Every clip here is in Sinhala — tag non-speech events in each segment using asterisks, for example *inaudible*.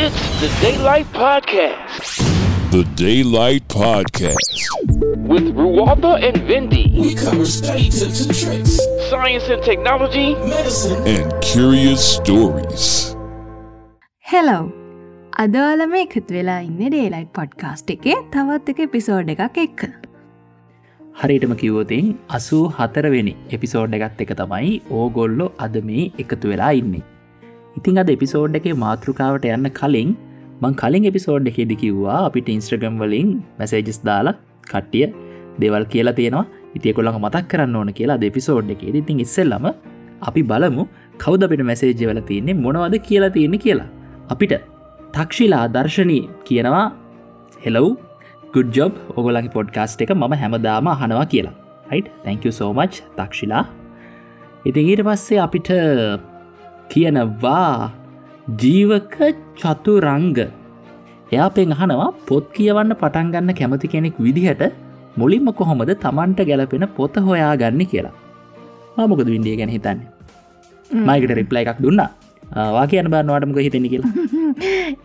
It's the Daylight Podcast. The Daylight Podcast. With Ruwalda and Vindy. We cover study tips and tricks, Science and technology. medicine, And curious stories. හෙලව් අදවාල මේ එකතු වෙලා ඉන්න ඩේලයිට් පොඩ්කාස්ට් එකේ තවත් එක පිසෝඩ් එකක් එක්ක හරිටම කිවෝතින් අසූ හතරවෙනි එපිසෝඩ් එකත් එක තමයි ඕගොල්ලො අද මේ එකතු වෙලා ඉන්නේ. ඉතිං අද එපිසෝඩ් එකේ මාතෘකාවට යන්න කලින් මං කලින් එපිසෝඩ් එකෙදි කිව්වා අපිට ඉන්ස්ට්‍රගම් වලින් මැසේජස් දාලා කට්ටිය දෙවල් කියලා තියෙනවා. ඉතියකොළඟ මතක් කරන්න ඕන කියලා දෙපිසෝඩ් එක ඉතින් ඉස්සෙල්ලම අපි බලමු කෞද අපිට මැසේජ්‍ය වල තියන්නේ මොනවද කියලා තියෙන්නේ කියලා. අපිට තක්ෂිලා දර්ශනී කියනවා හෙලව් ගුඩ්ජොබ් ඔගොලගේ පොඩ්කාස්ට් එක මම හැමදාම අහනවා කියලා. හයිට තැංක සෝමච් තක්ෂිලා. ඉතින් ඊට පස්සේ අපිට කියනවා ජීවක චතුරංග. එයා පෙන් අහනවා පොත් කියවන්න පටන්ගන්න කැමති කෙනෙක් විදිහට මුලින්ම කොහොමද තමන්ට ගැලපෙන පොත හොයා ගන්න කියලා මාමොකද වින්ඩිය ගැන හිතන්න? මයිකට රිප්ලයි එකක් දුන්න. වා කියන බන්නවාටමක හිතෙන කියලා.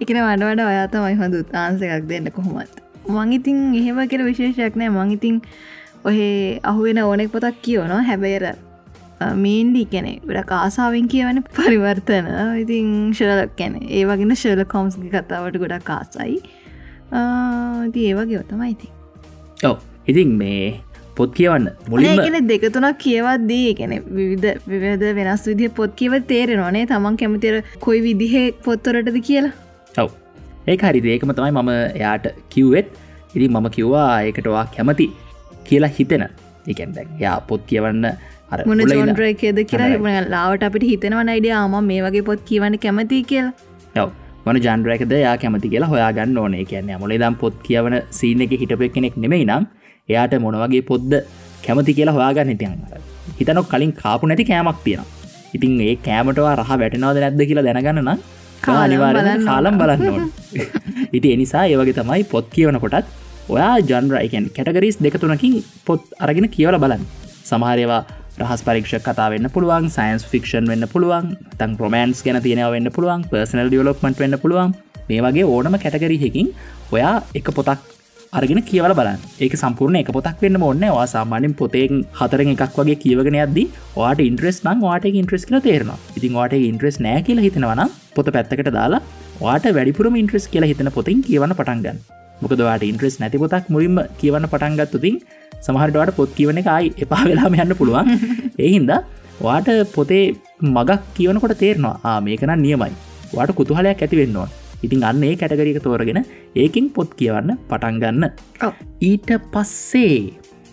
එකන වඩ වඩ ඔයා තමයි හොඳ උත්තාන්සකක් දෙන්න කොහොමත්. මංඉතින් එහෙම කෙර විශේෂයක් නෑ. මංඉතින් ඔහේ අහුවෙන ඕනෙක් පොතක් කියවනවා හැබැර මීන්ඩි කැනෙ වැඩ කාසාාවෙන් කියවන පරිවර්තන. ඉතින් ශලක් කැන ඒ වගෙන ශල කොම්ස්ගි කතාවට ගොඩක් කාසයි ති ඒවගේ ඔතමයි ඉති ඔව. ඉතින් මේ පොත් කියවන්න මුලින්ම ඒගෙන දෙකතුනක් කියවත්දී ගැන විවිධ විවිධ වෙනස් විදිහ පොත් කියව තේරෙනවානේ තමන් කැමතිර කොයි විදිහේ පොත්තොරටද කියලා. ඔව. ඒ හරි. ඒකම තමයි මම එයාට කිව්වෙත්. ඉරි මම කිව්වා ඒකටවා කැමති කියලා හිතෙන. එකැන්ද යා පොත් කියවන්න මොන මුල ඉඳන්- චෝන්ද්‍රයකේද කියලා ලාවට අපිට හිතෙනවා නයිඩිය ආම මේ වගේ පොත් කියවන්න කැමති කියලා. ඔව. මන ජන්ඩරයකද යා කැමති කියලා හොයාගන්න ඕනේ. කියන්නේ මොලේ දම් පොත් කියවන සීන එක හිටපය කෙනෙක් නෙමෙයි නම් එයාට මොනවගේ පොද්ද කැමති කියලා හොයාගන්න හිටියන් හිතනොක් කලින් කාපු නැති කෑමක් තියෙන ඉතින් ඒ කෑමටවා රහ වැටනවද නැද්ද කියලා දැනගන්න බලන්න කාලම් බලන්න ඕන. *laughs* ඉති එනිසා ඒවගේ තමයි පොත් කියවන කොටත් ඔයා ජන්රයිකන් කැටගරිස් දෙකතුනකින් පොත් අරගෙන කියවල බලන්න. සමහරවා රහස් පරික්ෂ කතා වෙන්න පුළුවන් සයින්ස් ෆික්ෂන් වෙන්න පුළුවන් තන් ප්‍රමන්ස් ගැන තියෙනව වෙන්න පුළුවන් පර්සනල් ඩියලොක්මට වෙන්න පුළුවන්. මේ වගේ ඕනම කැටගරිහකින් ඔයා එක පොතක් අරගෙන කියවල බලන්න. ඒක සම්පූර්ණ එක පොතක් වෙන්න ඕන්න වා සාමානෙන් පොතෙන් හතරෙන් එකක් වගේ කියවගෙන අද්දි වාට ඉන්ට්‍රෙස් නම් වාට ඉන්ට්‍රෙස් කියල තේරනවා. ඉතින් වාට ඉන්ට්‍රෙස් නෑ කියලා හිතනවනම් පොත පැත්තකට දාලා වාට වැඩිපුරම ඉන්ට්‍රෙස් කියලා හිතන පොතින් කියවන්න පටන්ගන්න මොකදවාට ඉන්ට්‍රෙස් නැති පොතක් මුලින්ම කියවන්න පටන්ගත්තුතින් සමහරටවාට පොත් කියවන එකයි එපා *laughs* වෙලාම යන්න පුළුවන්. *laughs* එහින්ද වාට පොතේ මගක් කියවනකොට තේරනවා. ආ මේකනම් නියමයි. වාට කුතුහලයක් ඇතිවෙන්නවා ඉතින් අන්න ඒ කැටගරික තෝරගෙන ඒකින් පොත් කියවන්න පටන්ගන්න. ඊට පස්සේ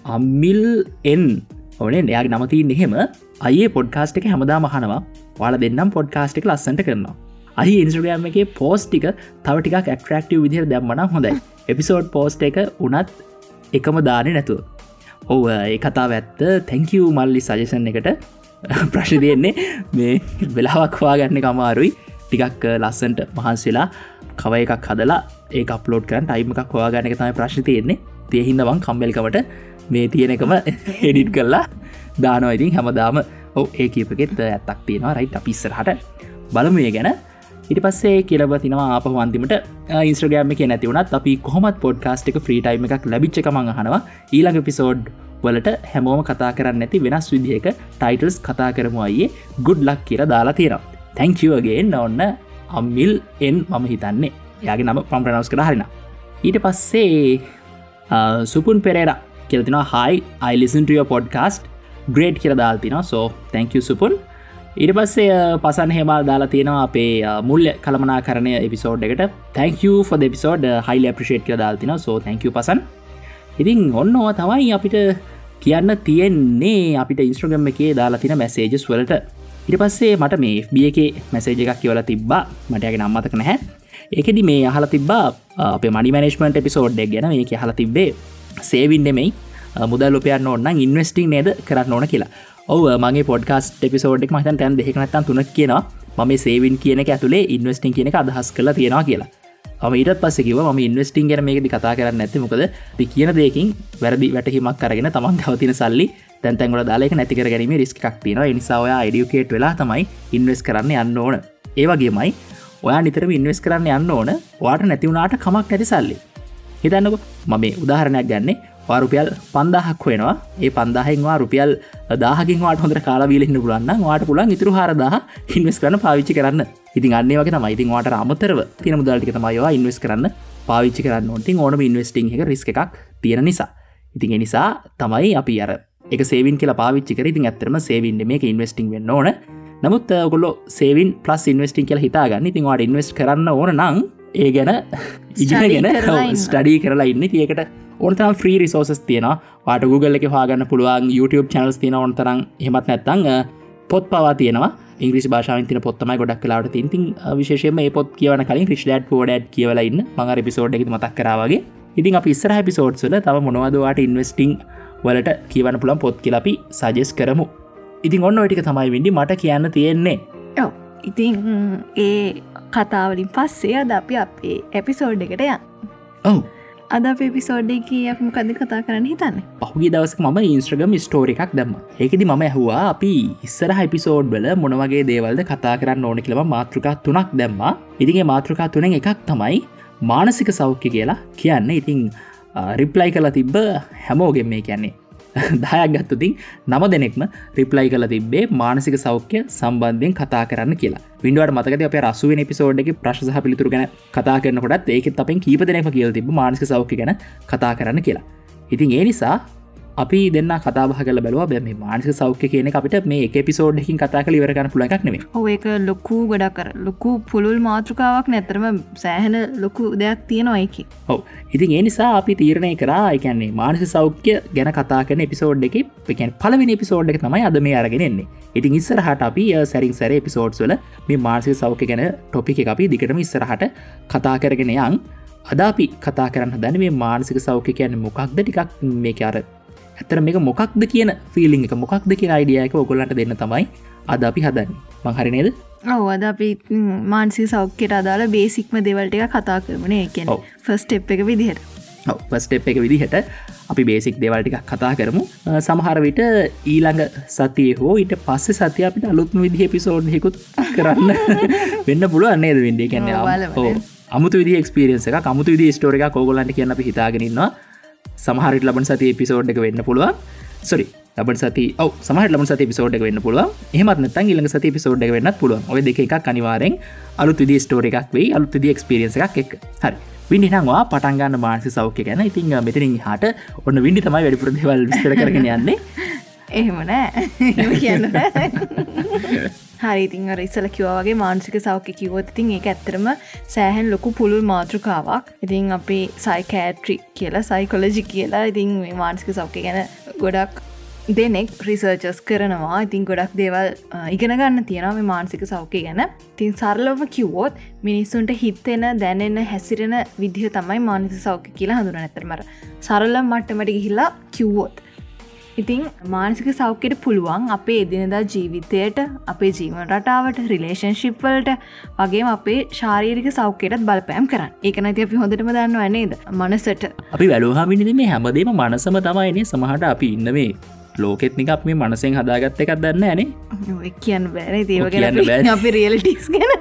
අම්මිල් එන් ඕනේ එයාගේ නමතින් එහෙම. අයේ පොඩ්කාස්ට් එක හැමදා මහනවා වාල දෙන්නම් පොඩ්කාස්ට් එක ලස්සට කරනවා. අහි ඉන්ස්ට්‍රගෑම් එක පෝස්ටික තවටික ඇක්ට්‍රක්ටව විදිර දැම්මන හොඳයි. *laughs* එපිසෝඩ් පෝස්ට එක උනත් එකම දානය නැතුව ඔව ඒ කතාව ඇත්ත. තැංකව මල්ලි සජසන් එකට. ප්‍රශ් දෙන්නේ මේ වෙලාවක් හවාගන්න කමාරුයි ටිකක් ලස්සන්ට මහන්සවෙලා කව එකක් හදලා ඒ අප්ලෝඩ් කරන් ටයිම එකක් හවාගන්න එක තමයි ප්‍රශ් තියෙන්නේ. තියහින්නවන් කම්බෙල්කමට මේ තියෙන එකම *laughs* එඩිට් කරලා දානවා. ඉතින් හැමදාම ඔව ඒ කීපගෙත් ඇත්තක් තියෙනවා. රයිට් අපිස්සරහට බලමය ගැන ඉට පස්සේ කියලව තිනවා අප වන්තිමට ඉන්ස්්‍රගෑම කිය නැතිවුණත් අපි කොහොමත් පොඩ්කාස්ට් එක ෆ්‍රීටයිම එකක් ලැබිච්ච මඟ හනවා ඊළඟ පිසෝඩ් වලට හැමෝම කතා කරන්න ඇති වෙනස් විදිහක ටයිටල්ස් කතා කරමු අයේ ගුඩ් ලක් කියර දාලා තියෙනවා. තැංකිවගේ ඔන්න අම්මිල් එන් මම හිතන්නේ. යාගේ නම පම්ප්‍රනවස් කර හරින. ඊට පස්සේ සුපුන් පෙරේර කියලතින හයි අයිලිසන්ටිය පොඩ්කාස්ට් ග්‍රේඩ් කියර දාල්තින සෝ තැංක සුපුන්. ඊට පස්සේ පසන් හෙමල් දාලා තියෙනවා අපේ මුල්ල කළමනා කරණය එපිසෝඩ් එකට තැංක ෆොද එපිසෝඩ් හයිල අපිෂේට් කර දාල්තින සෝ තැංක පසන්. ඉතින් ඔන්න ඕවා තමයි අපිට කියන්න තියෙන්නේ. අපිට ඉන්ස්ට්‍රගම් එකේ දාලා තින මැසේජස් වලට. ඉට පස්සේ මට මේ FB එක මැසේජ එකක් කියවල තිබ්බා. මටයගේ නම්මතක නැහැ. ඒකෙදි මේ අහල තිබ්බා අපේ මනි මනේශ්මට එපිසෝඩ්ඩක් ගැන මේ හල තිබ්බේ. සේවින්නෙමයි මුදල් උපයන්න ඕන්න ඉන්වස්ටිං නේද කරන්න ඕන කියලා. ඔව මගේ පොඩ්කාස්ට එපිසෝඩ්ක් මතන් තැන් දෙකනත්තන් තුනක් කියනවා. මම සේවින් කියන ඇතුළේ ඉන්වස්ටිං කියන අදහස් කළ තියෙනවා කියලා. ම ඊට පස්සකිව ම ඉන්වස්ටිං ගැන මේකදි කතා කරන්න ඇති මොකද ති කියන දෙකින් වැරදි වැටහිමක් කරගෙන තමන් ගවතින සල්ලි තැන්තැන්ගල දාලක නැතිකර ගැනීම රිස්කක් තියෙන නිසාය ඩියුකේට් වෙලා තමයි ඉන්වස් කරන්න යන්න ඕන. ඒවගේමයි ඔයා නිතරම ඉන්වස් කරන්න යන්න ඕන. වාට නැතිවුණට කමක් නැති සල්ලි. හිතන්නක මම උදාහරණයක් ගන්නේ. වාරුපියල් පන්දාහක් වෙනවා. ඒ පන්දාහෙන්වා රුපියල් දාහකින් වාට හොඳ කාලවීලන්න පුලන්න වාට පුලන් ඉතුරු හරදාහ ඉන්වස් කරන පාවිච්චි කරන්න. ඉතින් අන්නේ වගේ තමයි. ඉතින් වාට අමතරව තින මුදල්ටික තමයිවා ඉන්වස් කරන්න පාවිච්චි කරන්න ඔටින් ඕනම ඉන්වස්ටිං එක රිස්ක එකක් තියෙන නිසා. ඉතින් නිසා තමයි අපි අර එක සේවින් කියලා පාවිච්චි කර. ඉතින් ඇත්තරම සේවින්ඩ මේක ඉන්වස්ටිං වෙන්න ඕන. නමුත් ගොල්ලො සේවින් පලස් ඉන්වස්ටිං කියලා හිතාගන්න. ඉතින් වාට ඉන්වස් කරන්න ඕන නං ඒ ගැන ඉන්න. ස්ටඩී කරලා ඉන්න. තියකට ඔන්තම් ්‍රී රිසෝසස් තියෙන වාට Google එක හාගන්න පුළුවන් YouTube චනල්ස් තියෙන ඔන්තරම් හෙමත් නැත්තං පොත් පවා තියෙනවා. ඉංග්‍රිස් භාෂාවෙන් තින පොත්තමයි ගොඩක් කලාට තින්තින් විශේෂම මේ පොත් කියවන කලින් ක්‍රිස්ඩඩ් පෝඩඩ් කියවලඉන්න මඟ පිසෝඩ් එක මතක් කරාවගේ ඉතින් අප ඉස්සර පිසෝඩ්සල තව මොනවදවාට ඉන්වස්ටිං වලට කියවන පුළන් පොත් කියලපි සජෙස් කරමු. ඉතින් ඔන්න ඔටික තමයි විඩි මට කියන්න තියෙන්නේ. ඉතින් ඒ කතාවලින් පස්සේ අද අපි අපේ එපිසෝඩ් එකට යන්. ඔවු. අද අප එපිසෝඩ්ඩ අප කද කතා කරන්න හිතන්න? පහුගේ දවස ම ඉන්ස්ට්‍රගම් ස්ටෝරි එකක් දම්ම. ඒකෙදි මම ඇහවා අපි ඉස්සර හිපිසෝඩ් වල මොනවගේ දේවල්ද කතා කරන්න ඕන කියලම මාතෘකා තුනක් දැම්මා. ඉතිගේ මාතෘකා තුනෙන් එකක් තමයි මානසික සෞඛ්‍ය කියලා කියන්න. ඉතිං රිප්ලයි කලා තිබ්බ හැමෝගෙන් මේ කියන්නේ *laughs* දයක් ගත්තුතින් නම දෙනෙක්ම රිප්ලයි කල තිබේ මානසික සෞඛ්‍ය සම්බන්ධයෙන් කතා කරන්න කියලා. විඩුවට මතක අප රසුවෙන් පිසෝඩ්ගේ ප්‍රශහ පිළිතුර ගැන කතා කරනකොට ඒකත් අපෙන් කීප දෙනෙම කියල තිබ මානසික සෞඛ්‍ය ගැන කතා කරන්න කියලා. ඉතින් ඒ නිසා අපි දෙන්න කතාහ කල බැලවා. බැම මානසික සෞඛ්‍ය කියන අපිට මේ එක පිසෝඩ්හකින් කතා කළ ඉවරගන්න පුළ එකක් නෙේ ඔ ඒක ලොකු ගොඩක් කර ලොකු පුළුල් මාතෘකාවක් නැතරම සෑහෙන ලොකු දෙයක් තියෙනවා එක ඔව. ඉතින් ඒ නිසා අපි තීරණය කරා එකන්නේ මානසික සෞඛ්‍ය ගැන කතා කරන එපිසෝඩ් එක එකන් පලවෙනි පිසෝඩ් එක තමයි අද මේ අරගෙනෙන්නේ ඉතින් ඉස්සරහට අපි සැරින් සැර පිසෝඩ්ස් වල මේ මානසික සෞඛ්‍ය ගැන ටොපි එක අපි දිකටම ඉස්සරහට කතා කරගෙන යන්. අද අපි කතා කරන්න දැන මේ මානසික සෞඛ්‍ය කියන්න මොකක්ද ටිකක් මේක අර ඇතර මේක මොකක්ද කියන ෆිලිං එක මොකක්ද කියන අයිඩියයක ඔගොල්ලට දෙන්න තමයි අද අපි හදන්න. මංහරි නේද? ඔව අද අපි මාන්සි සෞඛ්‍යයට අදාළ බේසික්ම දෙවල්ට එක කතා කරමන ඔව්. ෆස්ට එප් එක විදිහට. පස්ටප් එක විදිහට අපි බේසික් දෙවල්ටික කතා කරමු. සමහර විට ඊළඟ සතිය හෝ ඊට පස්සේ සතිය අපිට අලුත්ම විදිහ පිසෝඩ්හෙකුත් කරන්න *laughs* වෙන්න පුළුව අන්නේද වෙන්ඩේ කැන්න. අමුතු විදි එක්ස්පිරියන්ස එක අමුතු විදි ස්ටෝරික කෝගොලන්ට කියන්න අපි හිතාගෙනන්නවා සමහරිට ලබන් සති පිසෝඩ් එක වෙන්න පුළුවන්. සොරි ලබ සති ඔව සමහ ලම සති පිසෝඩ් එක වෙන්න පුළුවන්. එහමත් නතන් ඉලඟ සති පිසෝඩ් එක වෙන්න පුළුවන්. ඔය දෙක එකක් අනිවාරෙන් අලුත් විදි ස්ටෝර එකක් වෙයි අලුත් විදි එක්ස්පිරියන්ස එකක් එක් හරි. විනිහවා පටන්ගන්න මානසි සෞඛ්‍ය ගැන. ඉතින් මෙතරින් හට ඔන්න විඩි තමයි වැඩිපුර දෙවල් විස්තර කරගෙන යන්නේ. *laughs* එහෙම නෑ. *laughs* එහෙම කියන්න *laughs* හරිඉතින් ඉස්සල කිවවාගේ මානසික සෞඛ්‍ය කිවොත් ඉතින් ඒ ඇත්තරම සෑහන් ලොකු පුළුල් මාතෘකාවක්. ඉතින් අපි සයිකෑට්‍රි කියලා සයිකොලජි කියලා ඉතින් මේ මානසික සෞඛ්‍ය ගැන ගොඩක් දෙනෙක් රිසර්චස් කරනවා. ඉතින් ගොඩක් දේවල් අ, ඉගෙන ගන්න තියෙනවා මේ මානසික සෞඛ්‍ය ගැන. තින් සරලව කිව්වෝත් මිනිස්සුන්ට හිත්තෙන දැනෙන හැසිරෙන විදිහ තමයි මානසික සෞඛ්‍ය කියලා හඳුන ඇතරමර සරල මට්ටමට ගිහිල්ලා කිව්වෝත්. ඉතිං මානසික සෞඛ්‍යයට පුළුවන් අපේ එදිනදා ජීවිතයට අපේ ජීවන රටාවට රිලේෂන්ශිප්වලට වගේ අපේ ශාරීරික සෞඛ්‍යයටත් බලපෑම් කරන්න. ඒක නැති අපි හොඳටම දන්න නේද? මනසට. අපි වැලුහමිනිද මේ හැමදේම මනසම තමයිනේ සමහට අපි ඉන්න මේ ලෝකෙත්නික අප මේ මනසෙන් හදාගත්ත එකක් දන්න ඇනේ කියන්න බෑන දේව කියන්න බෑ. අපි රියල්ටික්ස් ගැන.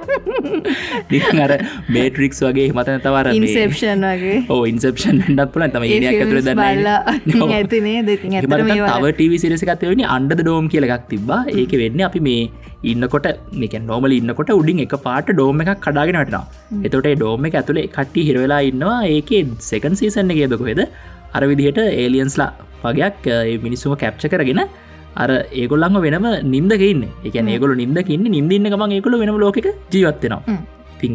අර මේට්‍රික්ස් වගේ මතන තවර ඉන්සෙප්ෂන් වගේ. ඕ ඉන්සප්ෂන් ඩක් පුල තම ඇතුර දන්න ඇතිනේ දෙතින් ඇතර මේ තව ටව සිරසකත්වනි අන්ඩ ඩෝම් කියලක් තිබා ඒක වෙන්න අපි මේ ඉන්නකොට මේක නෝමල ඉන්නකොට උඩින් එක පාට ඩෝම එකක් කඩාගෙනටනවා එතොට ඩෝම එක ඇතුළේ කට්ටි හිරවෙලා ඉන්නවා. ඒක සෙකන් සීසන්න එකේදකොහෙද අර විදිහට ඒලියන්ස්ලා වගේයක් මිනිස්සුම කැප්ච කරගෙන අර ඒගොල්ලංග වෙනම නින්දකඉන්න එක ඒගොල නින්දකින්න නින්දන්න ගමන් ඒකොල වෙනම ලෝක ජීවත්වෙනවා. තින්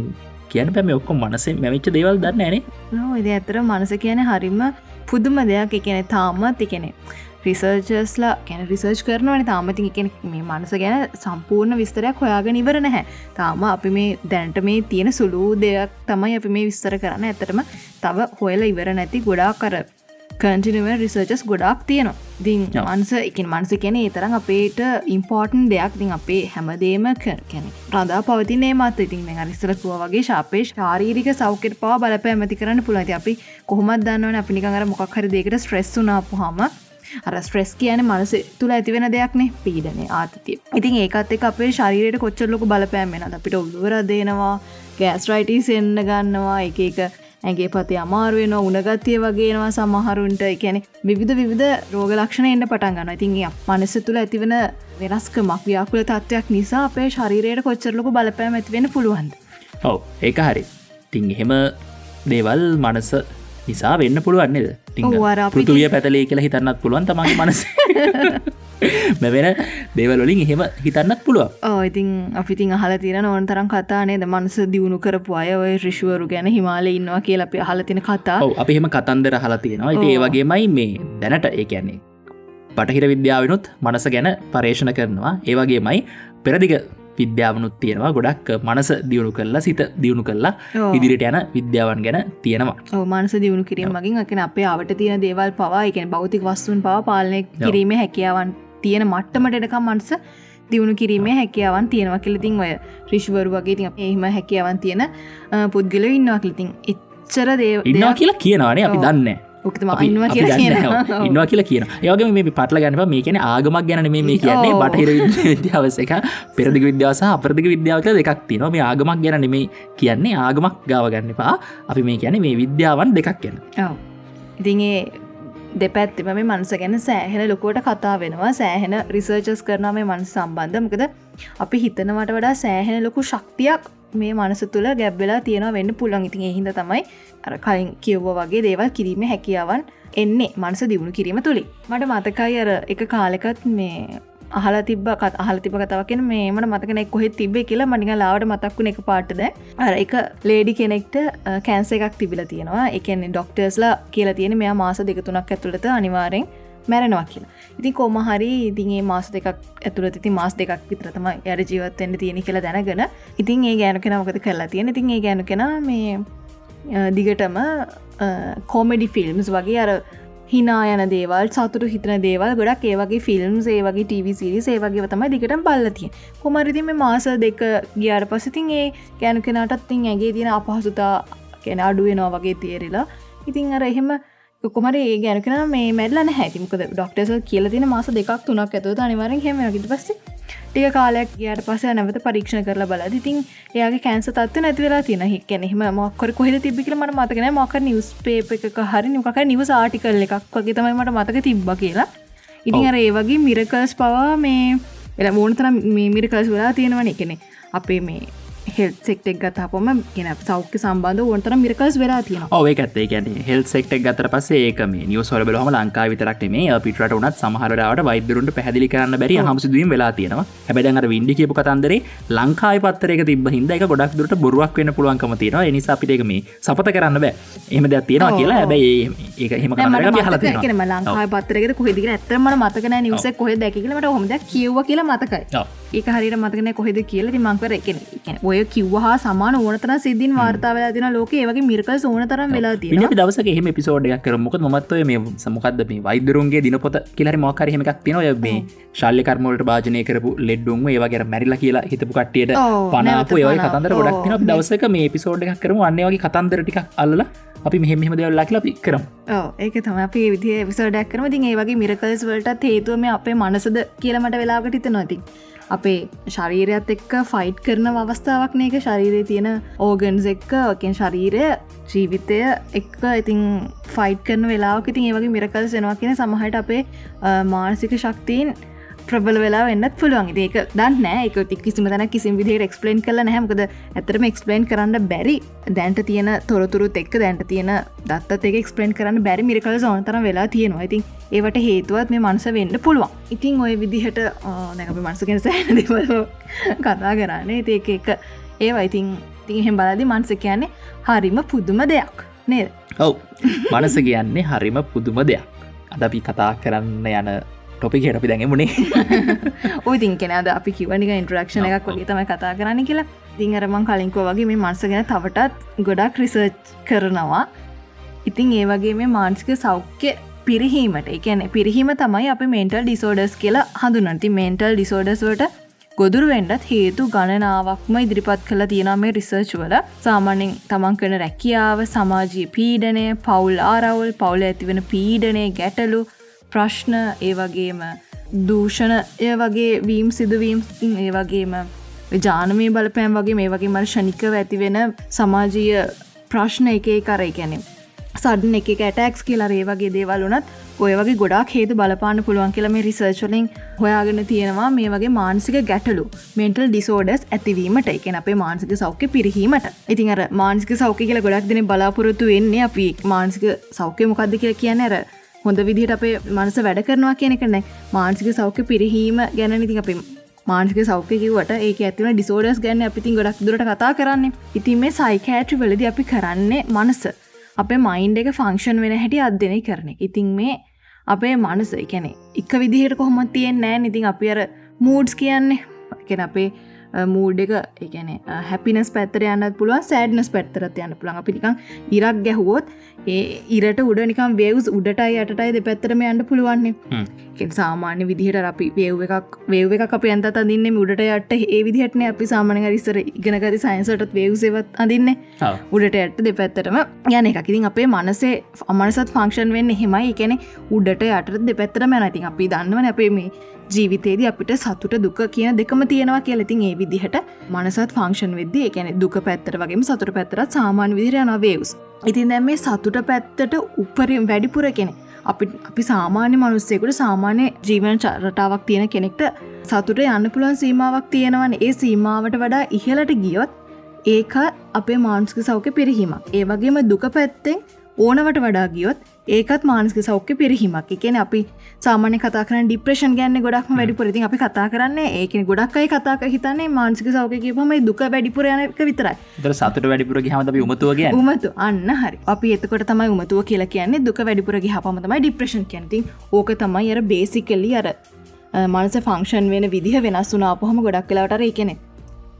කියන පැම ඔක්කො මනසේ මැවිච්ච දේවල් දන්න ඇනේ ඉද ඇතර මනස කියන හරිම පුදුම දෙයක්. එකන තාමත් එකනෙ රිසර්චස්ලා කැන රිසර්ච් කරනවන තාමති එකෙන මේ මනස ගැන සම්පූර්ණ විස්තරයක් හොයාගෙන ඉවර නැහැ. තාම අපි මේ දැනට මේ තියෙන සුළු දෙයක් තමයි අපි මේ විස්තර කරන්න. ඇතටම තව හොයල ඉවර නැති ගොඩා කර කටිනව රිසර්චස් ගොඩක් තියෙනවා. දින්. මන්ස එකින් මන්ස කැන තරම් අපේට ඉම්පෝර්ටන් දෙයක්. දින් අපේ හැමදේම කැන රදා පවතිනේ මත ඉතින් මෙ අරිස්සලකුව වගේ ශාපේ ශාරීරික සෞකෙට පවා බලප ඇමති කරන්න පුළති අපි කොහොමත් දන්නවන? අපි නිකඟර මොක්හර දෙකට ස්ට්‍රෙස්සුනාපු හම අර ස්ට්‍රෙස් කියන මනස තුළ ඇතිවෙන දෙයක්නේ. පීඩන ආතතිය. ඉතින් ඒකත් එක අපේ ශරීරයට කොච්චල්ලොක බලපෑමෙන අපිට උල්ුවර දෙනවා ගෑස්රයිටස් එන්න ගන්නවා එක එක ඇගේ පතේ අමාරුවෙන උනගත්තිය වගේනවා සමහරුන්ට. එකැනෙ විවිධ විවිධ රෝග ලක්ෂණ එන්න පටන් ගන්න ඉතින් මනස තුළ ඇතිවෙන වෙනස්කමක් ව්‍යාකුල තත්ත්වයක් නිසා අපේ ශරීරයට කොච්චරලොක බලපෑම ඇතිවෙන පුළුවන්ද? ඔව ඒක හරි. ටිං එහෙම දේවල් මනස නිසා වෙන්න පුළුවන්නේද අපි පෘතුවිය පැතලේ කියලා හිතන්නත් පුළුවන් තමගේ මනස *laughs* *laughs* මෙවෙන දේවල්වලින් එහෙම හිතන්නත් පුළුවන්. ඕ ඉතින් අපිතින් අහල තින ඕන තරම් කතානේද මනස දියුණු කරපු අය ඔය රිශුවරු ගැන හිමාල ඉන්නවා කියලා අපි අහලතින කතා. අපි එහෙම කතන්දර හලා තියෙනවා. ඉති ඒ වගේමයි මේ දැනට ඒ කියන්නේ පටහිර විද්‍යාවනුත් මනස ගැන පර්ේෂණ කරනවා. ඒවගේමයි පෙරදිග විද්‍යාවනුත් තියෙනවා. ගොඩක් මනස දියුණු කරලා සිත දියුණු කරලා. ඉදිරිට යන විද්‍යාවන් ගැන තියෙනවා. මානස දියුණු කිරීම මගින් අකන අපේ අවට තියෙන දේවල් පවා එකන බෞතික වස්තුන් පවා පාලනය කිරීමේ හැකියාවන් තියෙන මට්ටමට එඩකම් මන්ස දියුණු කිරීමේ හැකියාවන් තියෙනවා කිලිතින් ඔය රිශ්වරු වගේ ති එහිම හැකියාවන් තියෙන පුද්ගල ඉන්නවා කිලිතින් එච්චර දේ ඉන්නවා කියලා කියනවානේ අපි. දන්න ඉන්නවා කියලා කියන ඒවගේ මේ පටල ගන්නව මේ කියන ආගමක් ගැන මේ මේ කියන්නේ. බටහිර විද්‍යාවස එක. පෙරදික විද්‍යාවස අපරදික විද්‍යාවක දෙකක් තිනවා මේ ආගමක් ගැන නෙමේ කියන්නේ. ආගමක් ගාව ගන්න එපා. අපි මේ කියන මේ විද්‍යාවන් දෙකක් ගැන. ඔව්. ඉතින් ඒ දෙපැත්තිම මේ මනස ගැන සෑහෙන ලොකුවට කතා වෙනවා. සෑහෙන රිසර්චස් කරන මේ මනස සම්බන්ධමකද අපි හිතනවට වඩා සෑහෙන ලොකු ශක්තියක් මේ මනස තුළ ගැබ්වෙලා තියෙන වෙන්න පුළන් ඉතින් එහිද තමයි අර කලින් කිව්ව වගේ දේවල් කිරීම හැකියාවන් එන්නේ මනස දියුණු කිරීම තුළින්. මට මතකයි අර එක කාලෙකත් මේ අහල තිබ කත් අහල තිබ කතාවකෙන මේමට මතකන කොහෙත් තිබේ කියලා මනික ලාවට මතක්වුණ එක පාටද. අර එක ලේඩි කෙනෙක්ට කෑන්ස එකක් තිබිල තියෙනවා. එකන්නේ ඩොක්ටර්ස්ලා කියලා තියෙන මෙයා මාස දෙකතුනක් ඇතුළත අනිවාරෙන් මැරෙනවා කියලා. ඉතින් කොම හරි ඉතින්ගේ මාස දෙකක් ඇතුළත ති මාස් දෙකක් විතරතම යට ජීවත්තෙන්ට තියෙන කියලා දැනගෙන ඉතින් ඒ ගෑනු කෙන මොකද කරලා තියෙන ඉතින් ඒ ගෑනු කෙන මේ අ, දිගටම කෝමඩි ෆිල්ම්ස් වගේ අර හිනා යන දේවල් සතුරු හිතන දේවල් ගොඩක් ඒවගේ ෆිල්ම්ස් ඒ වගේ ටව සිරිස් ඒ වගේ තමයි දිගට බල්ලතිය කොමරිදි මේ මාස දෙක ගියාට පසිතින් ඒ ගෑනු කෙනටත් තින් ඇගේ තියෙන අපහසුතා කෙන අඩුවෙනවා වගේ තේරෙලා. ඉතින් අර එහෙම කොමර ඒ ගැනකෙන මේ මැල්ලන හැතිමකද ඩොක්ටස කියල තින මාස දෙකක් තුනක් ඇතුව අනිවරෙන් හෙම ගිට පස්ස ටික කාලයක් ගයාට පස නැවත පරීක්ෂණ කරලා බල ඉතින් ඒගේ කෑන්ස තත්ව නැතිවෙලා තින හික්කැනෙම මක්කර කොහෙද තිබිකල මට මතකන මක නිවස් පේප එක හරි නිකක නිවස ආටිකල් එකක් වගේ තමයි මට මතක තිබ්බ කියලා. ඉතින් අර ඒ වගේ මිරකල්ස් පවා මේ එල මෝනතර මිරිකල්ස් වෙලා තියෙනවන. එකනෙ අපේ මේ හෙල් සෙක්ටෙක් ගත්තාපොම ගෙන සෞඛ්‍ය සම්බන්ධ ඕන්තර මිරකල්ස් වෙලා තියෙන ඕඒකත් ගැන හෙල් සෙක්ටක් ගතර පසේ ඒක මේ නිවසොල බලහම ලංකා විතරක් මේ පිටට උනත් සමහරට වෛදරුන්ට පැදිලි කරන්න බැරි හමසිදුවීම වෙලා තියෙනවා. හැබැඩඟට විඩි කියපු කතන්දරේ ලංකායි පත්තරක තිබ හිද එක ගොඩක් දුරට බොරුවක් වෙන පුළුවන්කම තියෙනවා. නිසා අපිට මේ සපත කරන්න බෑ. එහම දෙයක් තියෙනවා කියලා. හැබැයි ඒ ඒහෙම කරන්න හල ම ලංකායි පත්තරෙක කොහෙදික ඇත්තම මතකන නිවස කොහ දැකිලට හොමද කියව කියලා මතකයි ඒක හරිට මතකන කොහෙද කියල. මංකර එක ඔය කිව්වා සමාන ඕනතර සිද්ධින් වාර්තාව තින ලෝක. ඒවගේ මිර්කල් ඕන තරම් වෙලා දවසක එහෙම පිසෝඩයක් කර මොකද මත්වය මේ සමකක්ද මේ වෛදරුන්ගේ දිනපොත කියලරි මොකරහෙමක් තින ඔය මේ ශල්්‍ය කර්මෝලට භාජනය කරපු ලෙඩ්ඩුන්ම ඒවගේ මැරිලා කියලා හිතපු කට්ටියට පනාපු ඒවයි. කතන්දර ගොඩක් තින. දවසක මේ පිසෝඩ් එකක් කරම. අන්නේ වගේ කතන්දර ටික් අල්ල අපි මෙහෙම දෙවල්ලා කියලා අපි කරම්. ඒක තම අපේ විදිහ විසඩක් කරම. තින් ඒ වගේ මිරකල්ස් වලටත් හේතුව මේ අපේ මනසද කියලමට වෙලාකට හිත නොති අපේ ශරීරයත් එක්ක ෆයිට් කරන අවස්ථාවක් නක ශරීරය තියෙන ඕගන්ස් එක්ක ඔකෙන් ශරීරය ජීවිතය එක්ක ඉතින් ෆයිට් කරන වෙලාක් ඉතින් ඒවගේ මිරකල් සෙනවා කියෙන සමහට අපේ අ, මානසික ශක්තිීන් ප්‍රබල වෙලා වෙන්නත් පුළුවන්. ඒක දන්න එක ති කිසිම තැන කිසිම විදිහට එක්ස්පලේන් කල නැහමකද ඇතරම එක්ස්පලේන් කරන්න බැරි දැන්ට තියෙන තොරතුරුත් එක් දැන්ට තියෙන දත් එක එක්ස්පලේන් කරන්න බැරි මිරිකල සෝනතර වෙලා තියෙනවා. ඉතින් ඒවට හේතුවත් මේ මනස වෙන්න පුළුවන්. ඉතින් ඔය විදිහට දැකපි මනසගෙන සෑන දෙවල කතා කරන්නේ. ඒක එක ඒවා. ඉතින් තින් එහෙම බලදි මන්ස කියන්නේ හරිම පුදුම දෙයක්. නේද? ඔව්. මනස කියන්නේ හරිම පුදුම දෙයක්. අද අපි කතා කරන්න යන ටොපි හෙට අපි දැඟමුණේ *laughs* ඔය තින් කෙනද අපි කිවනික ඉන්ට්‍රක්ෂණ එකක් වගේ තමයි කතා කරන්න කියලා. දිංහරමං කලින්කෝ වගේ මේ මනස ගැන තවටත් ගොඩක් රිසර්ච් කරනවා. ඉතින් ඒ වගේ මේ මාන්සික සෞඛ්‍ය පිරිහීමට එකන පිරිහීම තමයි අපි මෙන්ටල් ඩිසෝඩස් කියලා හඳුනති මෙන්ටල් ඩිසෝඩස්වට ගොදුරුවෙන්ඩත් හේතු ගණනාවක්ම ඉදිරිපත් කළ තියෙන මේ රිසර්ච් වල. සාමාන්‍යෙන් තමන් කන රැකියාව සමාජී පීඩනය පවුල් ආරවුල් පවුල ඇතිවෙන පීඩනය ගැටලු ප්‍රශ්න ඒ වගේම දූෂණ එය වගේ වීම් සිදුවීම් ඒ වගේම ජානමී බලපෑම් වගේ මේ වගේ මර ෂණිකව ඇතිවෙන සමාජීය ප්‍රශ්න එක කරයි කැනෙ සඩන් එක ඇටක්ස් කියලා ඒ වගේ දේවල් වනත් ඔය වගේ ගොඩක් හේතු බලපාන්න පුළුවන් කියල මේ රිසර්චලින් හොයාගෙන තියෙනවා මේ වගේ මානසික ගැටලු මෙන්ටල් ඩිසෝඩස් ඇතිවීමට. එක අපේ මානසික සෞඛ්‍ය පිරිහීමට. ඉතින් අර මානසික සෞඛ්‍ය කියල ගොඩක් දෙන බලාපොරොත්තු වෙන්නේ අපි මානසික සෞඛ්‍ය මොකක්ද කිය කියන ඇර හොඳ විදිහට අපේ මනස වැඩ කරනවා කියන කරන මානසික සෞඛ්‍ය පිරිහීම ගැන ඉතින් අපේ මානසික සෞඛ්‍ය කිවට ඒ ඇතිවන ඩිසෝඩස් ගැන්න අපිතින් ගොඩක් දුරට කතා කරන්නේ. ඉතින් මේ සයිකෑට්‍රි වලද අපි කරන්නේ මනස. අපේ මයින්ඩ එක ෆංක්ෂන් වෙන හැටි අධ්‍යනය කරන ඉතින් මේ අපේ මනස එකැනෙ එක විදිහයට කොහොමත් තියෙන් නෑ ඉතින් අපි අර මූඩ්ස් කියන්නේ. එකෙන අපේ මූඩ් එක එකන හැපිනස් පැත්තර යන්නත් පුළුවන් සෑඩ්නස් පැත්තරත් යන්න පුළන් අපිනිකං ඉරක් ගැහුවොත් ඒ ඉරට උඩ නිකම් වේවස් උඩටයි යටටයි දෙ පැත්තරම යන්න පුළුවන්නේ. සාමාන්‍ය විදිහට අපි වේව් එකක් වේව එක අප ඇන්ත අදින්න උඩට යට. ඒ විදිහටන අපි සාමානය රිස්සර ඉගෙනකරි සයින්සටත් වේවසේවත් අදින්න උඩට ඇට දෙ පැත්තරම යන එකකිතින් අපේ මනසේ අමනසත් ෆංක්ෂන් වෙන්න හෙමයි එකනෙ උඩට යට දෙ පැත්තර මැනතින් අපි දන්නවන අපේ මේ ජීවිතේද අපිට සතුට දුක කියන දෙකම තියෙනවා කියලතින් ඒ විදිහට මනසත් ෆංක්ෂන් වෙද්දි එකන දුක පැත්තර වගේ සතුට පැත්තරත් සාමාන් විදිරයන වේවස් ඉතින් දැම් මේ සතුට පැත්තට උපරින් වැඩිපුර කෙනෙ අපි අපි සාමාන්‍ය මනුස්සෙකුට සාමාන්‍ය ජීවන චරටාවක් තියෙන කෙනෙක්ට සතුට යන්න පුළුවන් සීමාවක් තියෙනවන. ඒ සීමාවට වඩා ඉහලට ගියොත් ඒක අපේ මාන්ස්ක සෞඛ්‍ය පිරිහීමක්. ඒ වගේම දුක පැත්තෙන් ඕනවට වඩා ගියොත් ඒකත් මානස්ක සෞඛ්‍ය පිරිහීමක්. එකන අපි සාමානය කතා කරන ඩිප්‍රේෂන් ගැන්න ගොඩක් වැඩිපුරති අපි කතා කරන්න ඒක ගොඩක් අයි කතාක හිතන්නේ මානසික සෞඛ්‍ය පම දුක වැඩිපුරයනක විතරයි. දර සතුට වැඩිපුර හම උමතුවගේ උමතු. අන්න හරි. අපි එතකොට තමයි උමතුව කියලා කියන්නේ දුක වැඩිපුරගේ හපමතමයි ඩිප්‍රේෂන් කැනති ඕක තමයි අර බේසිකල්ලි අර මනස ෆංක්ෂන් වෙන විදිහ වෙනස් වුනාපහම ගොඩක් කලාට ඒකනෙ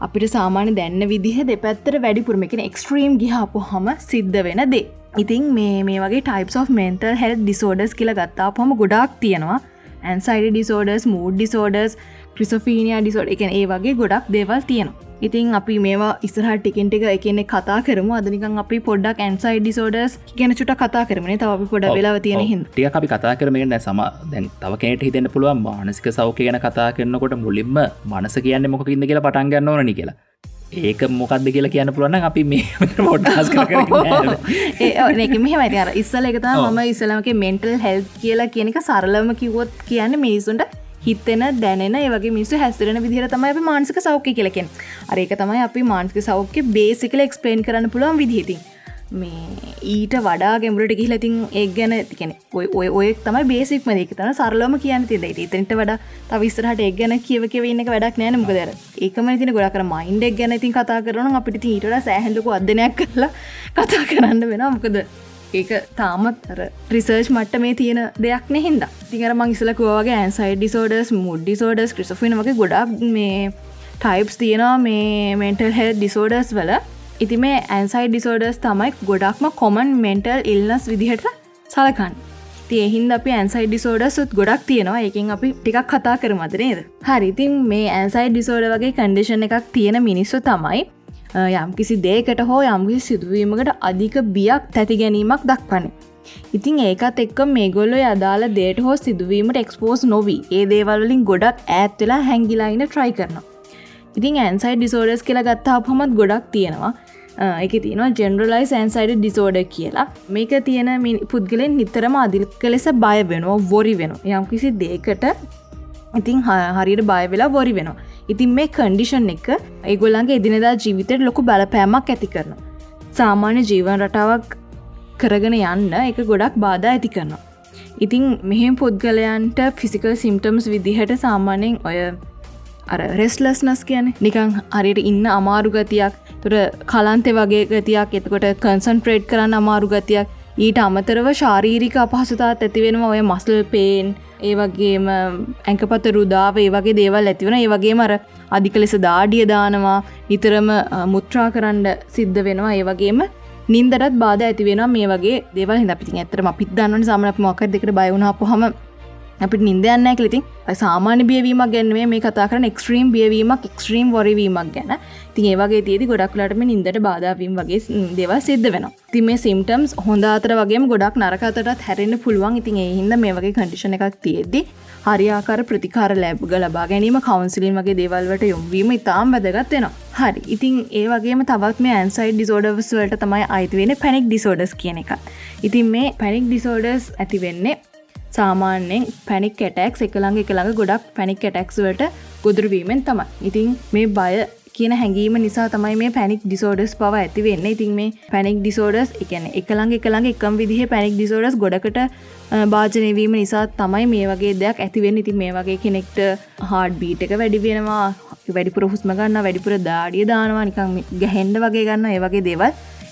අපිට සාමාන්‍ය දැන්න විදිහ දෙපැත්තර වැඩිපුරම. එකෙන එක්ස්ට්‍රීම් ගිහාපු හම සිද්ධ වෙන දේ ඉතින් මේ මේ වගේ type of mental health disorders කියල ගත්තා පොම ගොඩක් තියෙනවා. Anxiety disorders mood disorders schizophrenia disorder එකන ඒ වගේ ගොඩක් දේවල් තියෙනවා. ඉතින් අපි මේවා ඉස්රහ ටිකෙන්ටික එකනෙ කතා කරම. අදනිකන් අපි පොඩක් ඇන්සයි ඩිසෝඩස් ගැන චුට කතා කරමන තව පොඩ වෙලා තියෙන හිද ටිය අපි කතා කරමෙන් සම දැන් තව කෙනට හිතන්න පුළුවන් මානසික සෞඛ්‍ය ගැන කතා කරනකොට මුලින්ම මනස කියන්න මොකකින්ද කියලා පටන්ගන්න ඕනනි කියලා ඒක මොකක්ද කියලා කියන්න පුළුවන් අපි මේ මොටස් ඒක මෙහමයි. අර ඉස්සල එකතා මම ඉස්සලමක මෙන්ටල් හෙල් කියලා කියනක සරලම කිවොත් කියන්න මිනිසුන්ට හිතෙන දැනෙන ඒවගේ මිනිසු හැසිරෙන විදිහර තමයි අපි මාන්සික සෞඛ්‍ය කියලකෙන් අරඒක තමයි අපි මාන්සික සෞඛ්‍ය බේසිකල එක්ස්පේන් කරන්න පුළුවන් විදිහිතින් මේ ඊට වඩා ගැමුරට ගිහිලතින් එක් ගැන තිකෙන ඔය ඔය ඔය තම බේසික්ම දෙක තන සරලම කියන්න තිද ඉතනට වඩා තවිස්රහට එක් ගැන කියව කියවන්න වැඩක් නෑන. මුකදර ඒකම තින ගොඩ කර මයින්ඩක් ගැන ඉතින් කතා කරන අපිට ඊට සෑහලක අදනයක් කරලා *laughs* කතා කරන්න වෙන මොකද ඒක තාමත් රිසර්ච් මට්ට මේ තියෙන දෙයක් නෙහින්ද තිකර මං ඉසලකවාගේ ඇන්සයි ඩිසෝඩස් මුඩ්ඩි සෝඩස් ක්‍රිසෆින වගේ ගොඩක් මේ ටයිප්ස් තියෙනවා. මේ මෙන්ටල් හෙ ඩිසෝඩස් වල. ඉති මේ ඇන්සයි ඩිසෝඩස් තමයි ගොඩක්ම කොමන් මෙන්ටල් ඉල්නස් විදිහට සලකන්න. තියහින්ද අපි ඇන්සයි ඩිසෝඩසුත් ගොඩක් තියෙනවා. එකින් අපි ටිකක් කතා කරමද නේද? හරිතින් මේ ඇන්සයි ඩිසෝඩ වගේ කන්ඩිෂන් එකක් තියෙන මිනිස්සු තමයි යම් කිසි දේකට හෝ යම්කිසි සිදුවීමකට අධික බියක් තැති ගැනීමක් දක්වන්නේ. ඉතින් ඒකත් එක්ක මේගොල්ලො අදාළ දේට හෝ සිදුවීමට එක්ස්පෝස් නොවී ඒ දේවල්ලින් ගොඩක් ඇත් වෙලා හැංගිලායින ට්‍රයි කරනවා. ඉතින් ඇන්සයි ඩිසෝඩස් කියලා ගත්තා පොමත් ගොඩක් තියෙනවා. එක තියෙනවා ජෙනරලයි සෑන්සයිඩ ඩිසෝඩ කියලා. මේක තියෙන පුද්ගලෙන් නිතරම අදිල්ක ලෙස බය වෙනවා වොරි වෙන යම් කිසි දේකට ඉතින් හරියට බය වෙලා වොරි වෙනවා. ඉතින් මේ කන්ඩිෂන් එක ඒගොල්ලන්ගේ එදිනෙදා ජීවිතයට ලොකු බලපෑමක් ඇති කරනවා. සාමාන්‍ය ජීවන් රටාවක් කරගෙන යන්න එක ගොඩක් බාධ ඇති කරනවා. ඉතින් මෙහෙම පුද්ගලයන්ට ෆිසිකල් සිම්ටම්ස් විදිහට සාමාන්‍යයෙන් ඔය අර රෙස්ලස්නස් කියන නිකං හරියට ඉන්න අමාරු ගතියක් තුර කලන්තෙ වගේ ගතියක් එතකොට කන්සන්ට්‍රේට් කරන්න අමාරු ගතියක් ඊට අමතරව ශාරීරික අපහසුතාත් ඇතිවෙනවා ඔය මස්ල් පේන් ඒ වගේම ඇංකපත රුදාව ඒ වගේ දේවල් ඇතිවන ඒ වගේ මර අධික ලෙස දාඩිය දානවා. නිතරම මුත්‍රා කරන්න සිද්ධ වෙනවා. ඒ වගේම නින්දටත් බාධ ඇතිවෙන මේ වගේ දේවල් හිද පිති ඇතරම පිත් දන්නන සමනක් මොකක් දෙකට බයවුණා පොහම අපිට නින්දයන්න කලිතින් සාමාන්‍ය බියවීමක් ගැන්වේ මේ කතා කරන එක්ස්ට්‍රීම් බියවීමක් එක්ස්ට්‍රීම් වරවීමක් ගැන. තින් ඒවගේ තියදි ගොඩක්ලටම නින්දට බාධාවීම වගේ දෙවල් සිද්ධ වෙන ති මේ සිම්ටම්ස් හොඳ අතර වගේ ගොඩක් නරකතරත් හැරෙන්න්න පුළුවන්. ඉතින් ඒ හිද මේ වගේ කටිෂණ එකක් තියෙද්දි හරියාකාර ප්‍රතිකාර ලැබ්ග ලබා ගැනීම කවන්සිලින් වගේ දේවල්වට යොම්වීම ඉතාම් වැදගත්වෙනවා හරි. ඉතින් ඒ වගේ තවත් මේ ඇන්සයිඩ් ඩිසෝඩවස් වලට තමයි අයිතිවෙන පැනික් ඩිසෝඩස් කියන එක. ඉතින් මේ පැනික් ඩිසෝඩස් ඇති වෙන්නේ සාමාන්‍යෙන් පැනික් කටක් එකළඟ එකළඟ ගොඩක් පැනික් කටක්ස්වලට ගොදුරවීමෙන් තමයි. ඉතින් මේ බය කියන හැඟීම නිසා තමයි මේ පැනික් ඩිසෝඩස් පව ඇති වෙන්න. ඉතින් මේ පැනික් ඩිසෝඩස් එකන එකළඟ එකළඟ එකම් විදිහ පැනික් ඩිසෝඩස් ගොඩකට භාජනයවීම නිසා තමයි මේ වගේ දෙයක් ඇතිවෙන්න ඉතින් මේ වගේ කෙනෙක්ට හාඩ් බීට එක වැඩි වෙනවා වැඩිපුර හුස්ම ගන්න වැඩිපුර දාඩිය දානවා නිකං ගැහෙන්ඩ වගේ ගන්න ඒ වගේ දේවල්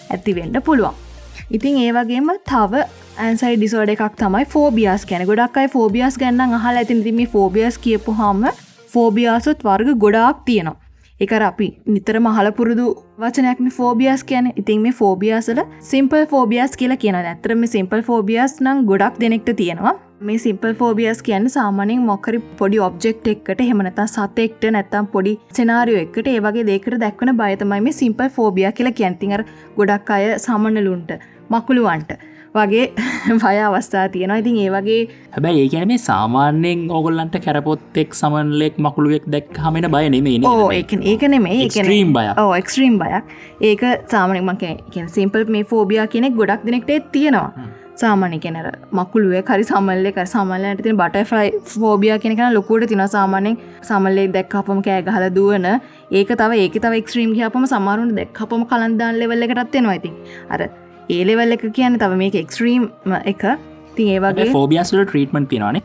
ඇතිවෙන්ඩ පුළුවන්. ඉතින් ඒ වගේම තව ඇන්සයි ඩිසෝඩ එකක් තමයි ෆෝබියස් කැන ගොඩක්යි ෆෝබියස් ගන්න අහල ඇතින් තිම ෆෝබියස් කියපු හම ෆෝබියාසුත් වර්ග ගොඩාක් තියෙනවා. එකර අපි නිතර මහල පුරුදු වචනයක්ම ෆෝබියස් කියන ඉතින් මේ ෆෝබියසල සිම්පල් ෆෝබියස් කියලා කියන ඇතරම සිම්පල් ෆෝබියස් නම් ගොඩක් දෙනෙක්ට තියෙනවා. මේ සිම්පල් ෆෝබියස් කියන්න සාමානෙන් මොකරි පොඩි ඔබ්ෙක්් එක්කට හෙමනතා සතෙක්ට නැත්තම් පොඩි සෙනාරියෝ එකට ඒවගේ දේකට දැක්වන බයතමයි මේ සිම්පල් ෆෝබිය කියලා කැන්තිඟර ගොඩක් අය සමන්නලුන්ට මකුළුවන්ට. වගේ *laughs* බය අවස්ථා තියෙනවා. ඉතින් ඒ වගේ හැබැයි ඒ කියන මේ සාමාන්‍යයෙන් ඕගොල්ලන්ට කැරපොත්තෙක් සමන්ලෙක් මකුළුවෙක් දැක් හමෙන බය නෙමේ ඕ ඒක නෙමේ ඒක්‍රීම් බය එක්ස්ට්‍රීම් බයක්. ඒක සාමනක්මක සිම්පල් මේ ෆෝබියා කෙනෙක් ගොඩක් දෙනෙක්ට තියෙනවා. සාමානය කෙනර මකුළුව කරි සමල්ල කර සමල්ලට තින බටෆයි ෆෝබිය කෙනෙක ලොකුට තින සාමානෙන් සමල්ලෙක් දැක්කපම කෑ ගහල දුවන. ඒක තව ඒක තව එක්ස්ට්‍රීම් හපම සමරුන් දැක්කපම කලන්දාන් ලෙවල්ලකටත්වෙනවා ඉතින්. අර ඒලෙවල් එක කියන්න තව මේක එක්ස්ට්‍රීම් එක. තින් ඒවගේ ෆෝබියස්ල ට්‍රීටමට තිනවානේ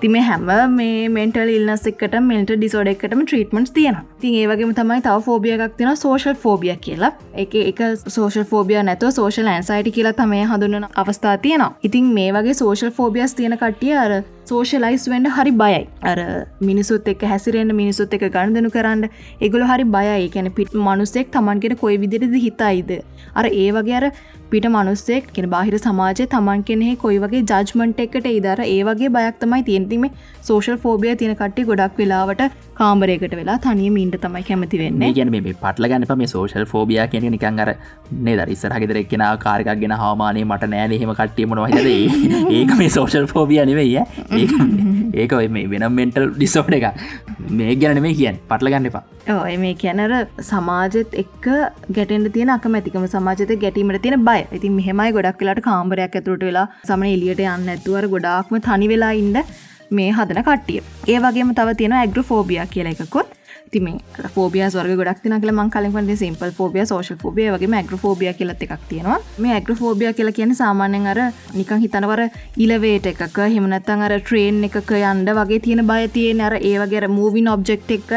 තිම හැම මේ මෙන්ටල් ඉල්න්නස් එකට මෙල්ට ඩිසෝඩ එකටම ට්‍රීටමන්ස් තියෙන තින් ඒවගේම තමයි තව ෆෝබිය එකක් තින සෝෂල් ෆෝබිය කියලා. එක එක සෝෂල් ෆෝබිය නැතුව සෝෂල් ඇන්සයිට කියලා තමයි හඳුන්න අවස්ථා තියෙනවා. ඉතින් මේ වගේ සෝෂල් ෆෝබියස් තියෙන කට්ටිය අර සෝෂලයිස් වෙන්ඩ හරි බයයි. අර මිනිසුත් එක් හැසිරෙන්න්න මිනිසුත් එක ගණදනු කරන්න එගොල හරි බයයි. කැන පිට මනුස්සෙක් තමන්ගෙන කොයි විදිරිද හිතයිද? අර ඒ වගේ අර පිට මනුස්සෙක් කෙන බාහිර සමාජය තමන් කෙනෙ කොයි වගේ ජජ්මන්ට් එකට ඉදර ඒ වගේ බයක් තමයි තියෙන්තිම සෝෂල් ෆෝබිය තියෙන කට්ටි ගොඩක් වෙලාවට කාමරයකට වෙලා තනිය මීන්ට තමයි කැමති වෙන්නේ. ගැන මේ පටල ගන්නප මේ සෝෂල් ෆෝබිය කියන නිකන් අර නේ දරිස්සර හිතර එක්ෙන කාරකක් ගෙන හවාමානය මට නෑන එහෙම කට්ටියම නොහද ඒක මේ සෝෂල් ෆෝබිය නෙවෙයි ඒක මේ වෙනම් මෙන්ටල් ඩිසෝඩ් එක මේ ගැන මේ කියන් පටල ගන්න එපා. *laughs* ඔය මේ කියැනර සමාජත් එක්ක ගැටෙන්ට තියෙන අකමැතිකම සමාජත ගැටීමට තියෙන බය. ඉතින් මෙහෙමයි ගොඩක් වෙලාට කාම්බරයක් ඇතුරට වෙලා සමන එලියට යන්න ඇතුවර ගොඩාක්ම තනි වෙලා ඉන්න මේ හදන කට්ටිය. ඒ වගේම තව තියෙන ඇග්‍ර ෆෝබිය කියල එකකොත්. තිම ෆෝබිය වර්ග ගොඩක් තින කල මං කලින්ට සිම්පල් ෆෝබිය සෝෂල් ෆෝබිය වගේ ඇග්‍ර ෆෝබිය කියලත් එකක් තියෙනවා. මේ ඇග්‍ර ෆෝබිය කියල කියන සාමාන්‍යෙන් අර නිකං හිතනවර ඉලවේට එකක හෙමනත්තන් අර ට්‍රේන් එකක යන්ඩ වගේ තියෙන බය තියෙන අර ඒවගේ මූවින් ඔබ්ෙක්් එක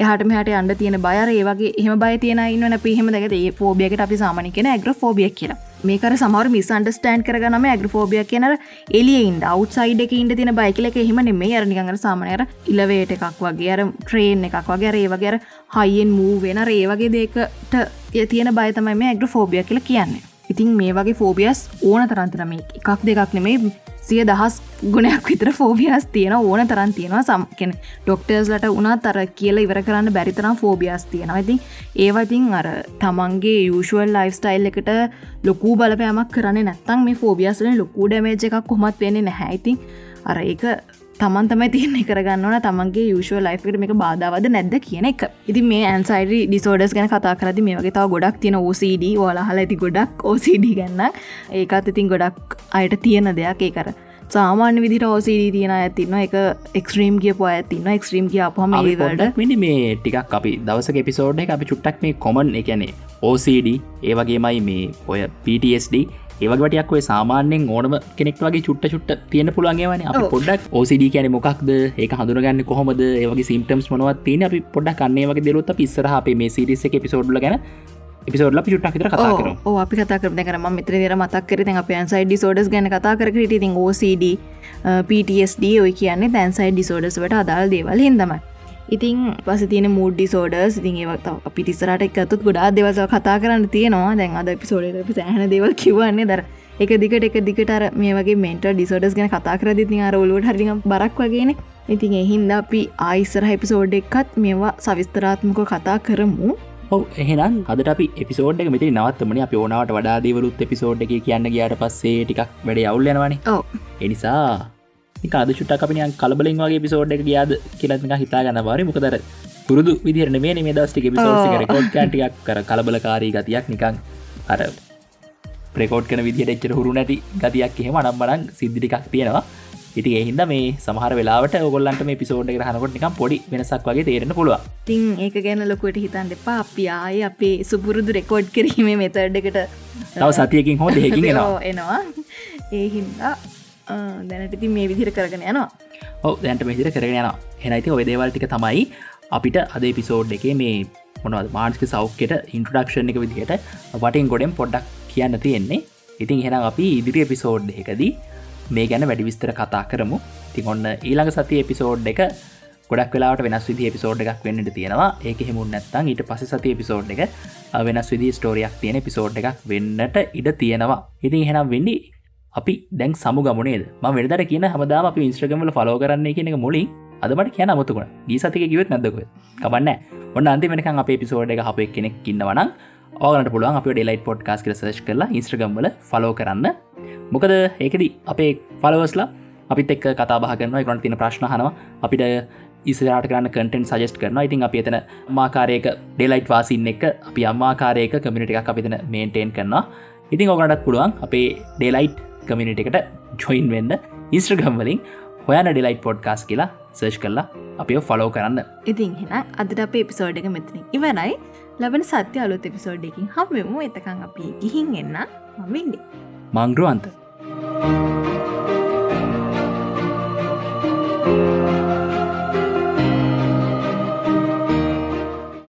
එහට මෙහට අන්ඩ තියෙන බයර ඒවගේ එහම බය තියෙන ඉන්න පිහම දැක ඒ ෆෝබියකට අපි සාමනි කියෙන ඇග්‍ර ෆෝබිය කියලා. මේකර සමර මිස් අන්ඩස්ටෑන්් කරගනම ඇග්‍ර ෆෝබිය කියන එලියින්ට අවට්සයිඩ එක ඉට තින බයිකල එක හෙම නෙමේ අරනිගර සාමනයර ඉලවේට එකක් වගේ අර ට්‍රේන් එකක් වගේ ඒ වගේර හයිෙන් මූ වෙන ඒ වගේ දෙකට තියෙන බයතමයි මේ ඇග්‍ර ෆෝබිය කියලා කියන්නේ. ඉතින් මේ වගේ ෆෝබියස් ඕන තරන්තිනම එකක් දෙකක් නෙමේ සිය දහස් ගුණයක් විතර ෆෝබියස් තියෙන ඕන තරන් තියෙනවා. සම්කෙන ඩොක්ටර්ස්ලට උනා තර කියල ඉවර කරන්න බැරිතරම් ෆෝබියස් තියෙනවා. ඉතින් ඒවතින් අර තමන්ගේ යුෂුවල් ලයිෆ්ස්ටයිල් එකට ලොකූ බලපෑමක් කරන්න නැත්තන් මේ ෆෝබියස්ලන ලොකූ ඩමේජ එකක් කොමත් වෙන්නේ නැහැයිතින් අර ඒක තමන් තමයි තියන්නේ කරගන්නවන තමන්ගේ යුෂෝ ලයිෆකට මේක බාධාවද නැද්ද කියන එක. ඉති මේ ඇන්සයිඩ ඩිසෝඩස් ගැන කතා කරදි මේ වගේ තාව ගොඩක් තියෙන OCD වාලහල ඇති ගොඩක් OCD ගන්න ඒකත් ඉතින් ගොඩක් අයට තියෙන දෙයක් ඒ කර සාමාන්‍ය විදිට ඕසිඩ තියෙන ඇතින්න එක එක්ස්ට්‍රීම් කියපු ඇතින්න එක්ස්ට්‍රීම් කිය අපහම ඒවට මිනි මේ ටිකක් අපි දවස එපිසෝඩ් එක අපි චුට්ටක් මේ කොමන් එකනේ OCD ඒවගේමයි මේ ඔය PTSD ඒවගටයක් ඔය සාමාන්‍යෙන් ඕනම කෙනෙක් වගේ චුට්ට චුට්ට තියෙන පුළුවන්ගේවන අප පොඩක් OCD කියන මොකක්ද? ඒක හඳුරගන්න කොහොමද? ඒවගේ සිම්ටම්ස් මොනවත් තියෙන අපි පොඩක් කන්නේ වගේ දෙලොත් පිස්සරහ අපේ මේ සිරිස එක පිසෝඩ්ල ගැන පිසෝඩ්ල පිටක් විතර කතා කර ඕ අපි කතා කර කරම මිත්‍ර දර මතක් කර අප ඇන්සයිඩ සෝඩස් ගැන කතා කර ඉතින් OCD PTSD ඔය කියන්නේ දැන්සයි ඩිසෝඩස් වට අදාල් දේවල් හිදමයි ඉතින් පස තින මුඩ්ඩි සෝඩස් ඉතින් ඒවත් අපි තිස්සරට එකතුත් ගොඩා දෙවස කතා කරන්න තියෙනවා. දැන් අද පිසෝඩ සෑහන දෙවල් කිවන්නේ දර එක දිකට එක දිකට මේ වගේ මෙන්ට ඩිසෝඩස් ගැන කතා කර ති අර ඔලුවට හරි බරක් වගේන. ඉතින් එහින්ද අපි ආයිස්සර හිපිසෝඩ් එක්කත් මේවා සවිස්තරාත්මක කතා කරමු. ඔව එහෙනම් අදට අපි එපිසෝඩ් එක මෙති නවත්තමන. අප ඕනාවට වඩා දේවලුත් එපිසෝඩ් එක කියන්න ගයාට පස්සේ ටිකක් වැඩ අවුල්ලෙනවානි එනිසා කාද චුට්ට අපිනියන් කලබලින් වගේ පිසෝඩ් එක ගියාද කියලත්ක හිතා ගන්න බරි. මොකදර පුරුදු විදිරන මේ මේ දස්ටික පිසෝඩ් රකෝඩ් කෑටියක් කර කලබලකාරී ගතියක් නිකං අර ප්‍රකෝඩ් කන විදිහට එච්චර හුරු නැති ගතියක් එහෙම නම්බරන් සිද්ධිටිකක් තියෙනවා. ඉති එහින්ද මේ සමහර වෙලාට ඔගොල්ලන්ට මේ පිසෝඩ් හනකොට නිකම් පොඩි වෙනසක් වගේ තේරෙන පුළුව තින් ඒක ගැන ලොකුවට හිතන් දෙපා අපි ආය අපේ සුපුරුදු රෙකෝඩ් කිරීමේ මෙතඩ් එකට තව සතියකින් හෝ දෙකින් *laughs* එනවා. එනවා. ඒ හින්දා දැනටති මේ විදිර කරගෙන යනවා. ඔව දැන්ට මෙදිර කරගෙන යන හෙනයිති ඔය දේවල්ටික තමයි අපිට අද පිසෝඩ් එකේ මේ මොනවද මාන්ස්ක සෞඛ්‍යයට ඉන්ට්‍රඩක්ෂණ එක විදිහට වටින් ගොඩෙන් පොඩ්ඩක් කියන්න තියෙන්නේ. ඉතින් හෙන අපි ඉදිරි එපිසෝඩ් එකදී මේ ගැන වැඩි විස්තර කතා කරමු. තින් ඔන්න ඊළඟ සති එපිසෝඩ් එක ගොඩක් වෙලාට වෙනස් විදි එපිසෝඩ් එකක් වෙන්නට තියෙනවා. ඒක හෙමුන් නැත්තන් ඊට පස සති එපිසෝඩ් එක වෙනස් විදි ස්ටෝරියක් තියෙන එපිසෝඩ් එකක් වෙන්නට ඉඩ තියෙනවා. ඉතින් හෙනම් වෙන්නේ අපි දැන් සමු ගමනේද ම වෙනදට කියන හමදාම අපි ඉස්ත්‍රගමල ෆලෝ කරන්නේ කියන එක මුලින් අදමට කියන අමතුකුණ දී සතික කිවත් නැදක කබන්න ඔන්න අන්ති වෙනකන් අප පිසෝඩ් එක අප කෙනෙක් ඉන්නවනම් ඕගනට පුළුවන් අප ඩෙලයිට පොඩ්කාස් කර සච් කරලා ඉස්ත්‍රගම්වල ෆලෝ කරන්න. මොකද ඒකද අපේ ෆලවස්ලා අපිත් එක් කතා බහගන්න ගොන තින ප්‍රශ්න හනවා අපිට ඉස්රට කරන්න කටෙන් සජස්ට කරන ඉතින් අපි එතන මාකාරයක ඩෙලයිට් වාසින්න එක අපි අම්මාකාරයක කමිනිට එකක් අපිතන මේන්ටේන් කරනවා. ඉතින් ඕගනටත් පුළුවන් අපේ ඩෙලයිට් කමිනිට එකට ජොයින් වෙන්න ඉස්ත්‍රගම්වලින් හොයන ඩිලයිට් පොඩ්කාස් කියලා සර්ච් කරලා අපිෝ ෆලෝ කරන්න. ඉතින් හෙන අදට අප එපිසෝඩ් එක මෙතන ඉවරයි. ලබන සත්‍ය අලුත් එපිසෝඩ්ඩකින් හමමු එතකං අපි ගිහින් එන්න මමින්ඩ මංග්‍රුවන්ත. Thank you